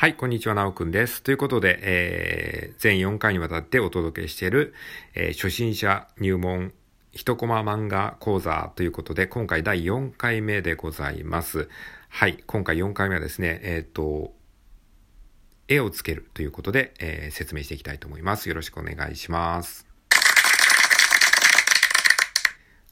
はい、こんにちは、なおくんです。ということで、えー、全4回にわたってお届けしている、えー、初心者入門一コマ漫画講座ということで、今回第4回目でございます。はい、今回4回目はですね、えっ、ー、と、絵をつけるということで、えー、説明していきたいと思います。よろしくお願いします。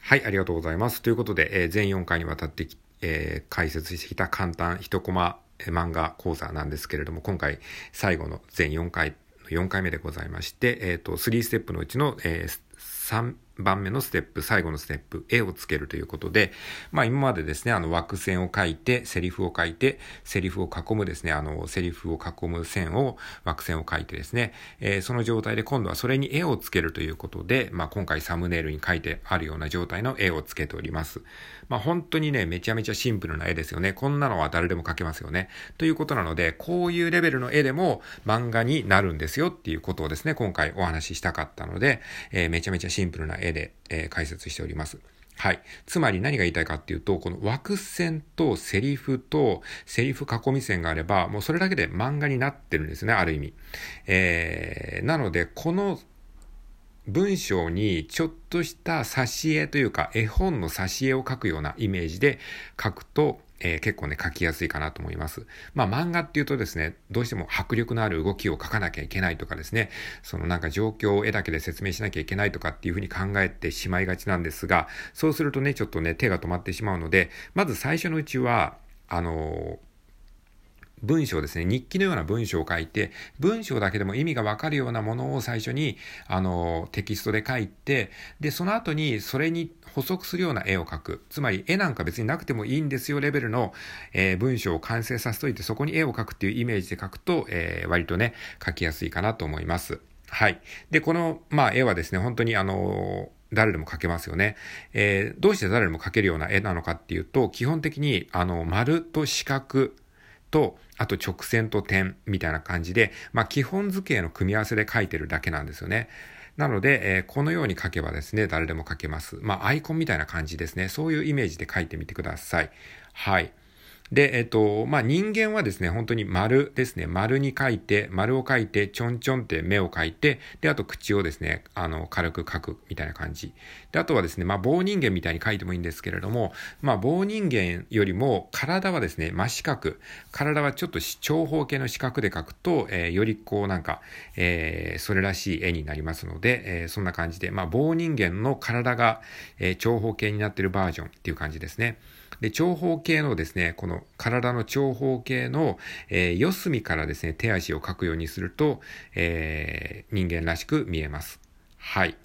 はい、ありがとうございます。ということで、えー、全4回にわたって、えー、解説してきた簡単一コマ漫画講座なんですけれども、今回最後の全4回、4回目でございまして、えっ、ー、と、3ステップのうちの、えー、3番目のステップ、最後のステップ、絵をつけるということで、まあ今までですね、あの枠線を書いて、セリフを書いて、セリフを囲むですね、あの、セリフを囲む線を、枠線を書いてですね、えー、その状態で今度はそれに絵をつけるということで、まあ今回サムネイルに書いてあるような状態の絵をつけております。まあ本当にね、めちゃめちゃシンプルな絵ですよね。こんなのは誰でも描けますよね。ということなので、こういうレベルの絵でも漫画になるんですよっていうことをですね、今回お話ししたかったので、えー、めちゃめちゃシンプルな絵で、えー、解説しております。はい。つまり何が言いたいかっていうと、この枠線とセリフとセリフ囲み線があれば、もうそれだけで漫画になってるんですね、ある意味。えー、なので、この文章にちょっとした挿絵というか、絵本の挿絵を描くようなイメージで書くと、えー、結構ね、書きやすいかなと思います。まあ漫画っていうとですね、どうしても迫力のある動きを書かなきゃいけないとかですね、そのなんか状況を絵だけで説明しなきゃいけないとかっていうふうに考えてしまいがちなんですが、そうするとね、ちょっとね、手が止まってしまうので、まず最初のうちは、あのー文章ですね、日記のような文章を書いて、文章だけでも意味がわかるようなものを最初に、あの、テキストで書いて、で、その後にそれに補足するような絵を描く。つまり、絵なんか別になくてもいいんですよレベルの、えー、文章を完成させといて、そこに絵を描くっていうイメージで描くと、えー、割とね、描きやすいかなと思います。はい。で、この、まあ、絵はですね、本当にあの誰でも描けますよね。えー、どうして誰でも描けるような絵なのかっていうと、基本的に、あの、丸と四角、と、あと直線と点みたいな感じで、まあ基本図形の組み合わせで書いてるだけなんですよね。なので、えー、このように書けばですね、誰でも書けます。まあアイコンみたいな感じですね。そういうイメージで書いてみてください。はい。で、えっと、まあ、人間はですね、本当に丸ですね。丸に書いて、丸を書いて、ちょんちょんって目を書いて、で、あと口をですね、あの、軽く書くみたいな感じ。で、あとはですね、まあ、棒人間みたいに書いてもいいんですけれども、まあ、棒人間よりも、体はですね、真四角。体はちょっと長方形の四角で書くと、えー、よりこうなんか、えー、それらしい絵になりますので、えー、そんな感じで、まあ、棒人間の体が、え、長方形になっているバージョンっていう感じですね。で、長方形のですね、この体の長方形の、えー、四隅からですね、手足を描くようにすると、えー、人間らしく見えます。はい。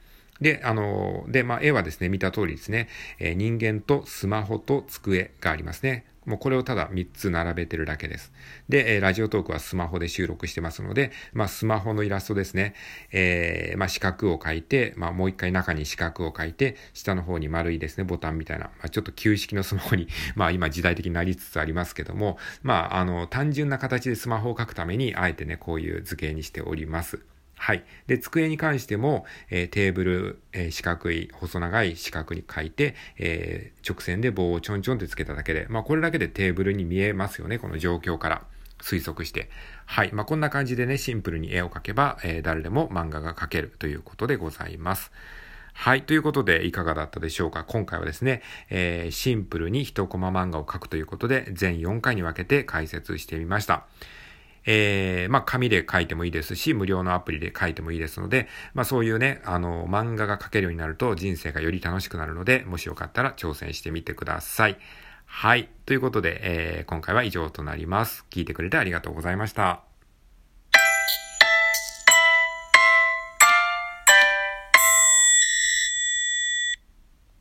で、あの、で、まあ、絵はですね、見た通りですね、えー、人間とスマホと机がありますね。もうこれをただ3つ並べてるだけです。で、え、ラジオトークはスマホで収録してますので、まあ、スマホのイラストですね。えー、まあ、四角を書いて、まあ、もう一回中に四角を書いて、下の方に丸いですね、ボタンみたいな、まあ、ちょっと旧式のスマホに、まあ、今時代的になりつつありますけども、まあ、あの、単純な形でスマホを書くために、あえてね、こういう図形にしております。はい。で、机に関しても、えー、テーブル、えー、四角い、細長い四角に書いて、えー、直線で棒をちょんちょんってつけただけで、まあ、これだけでテーブルに見えますよね、この状況から推測して。はい。まあ、こんな感じでね、シンプルに絵を描けば、え誰でも漫画が描けるということでございます。はい。ということで、いかがだったでしょうか？今回はですね、えー、シンプルに一コマ漫画を描くということで、全4回に分けて解説してみました。えー、まあ、紙で書いてもいいですし、無料のアプリで書いてもいいですので、まあ、そういうね、あの、漫画が書けるようになると人生がより楽しくなるので、もしよかったら挑戦してみてください。はい。ということで、えー、今回は以上となります。聞いてくれてありがとうございました。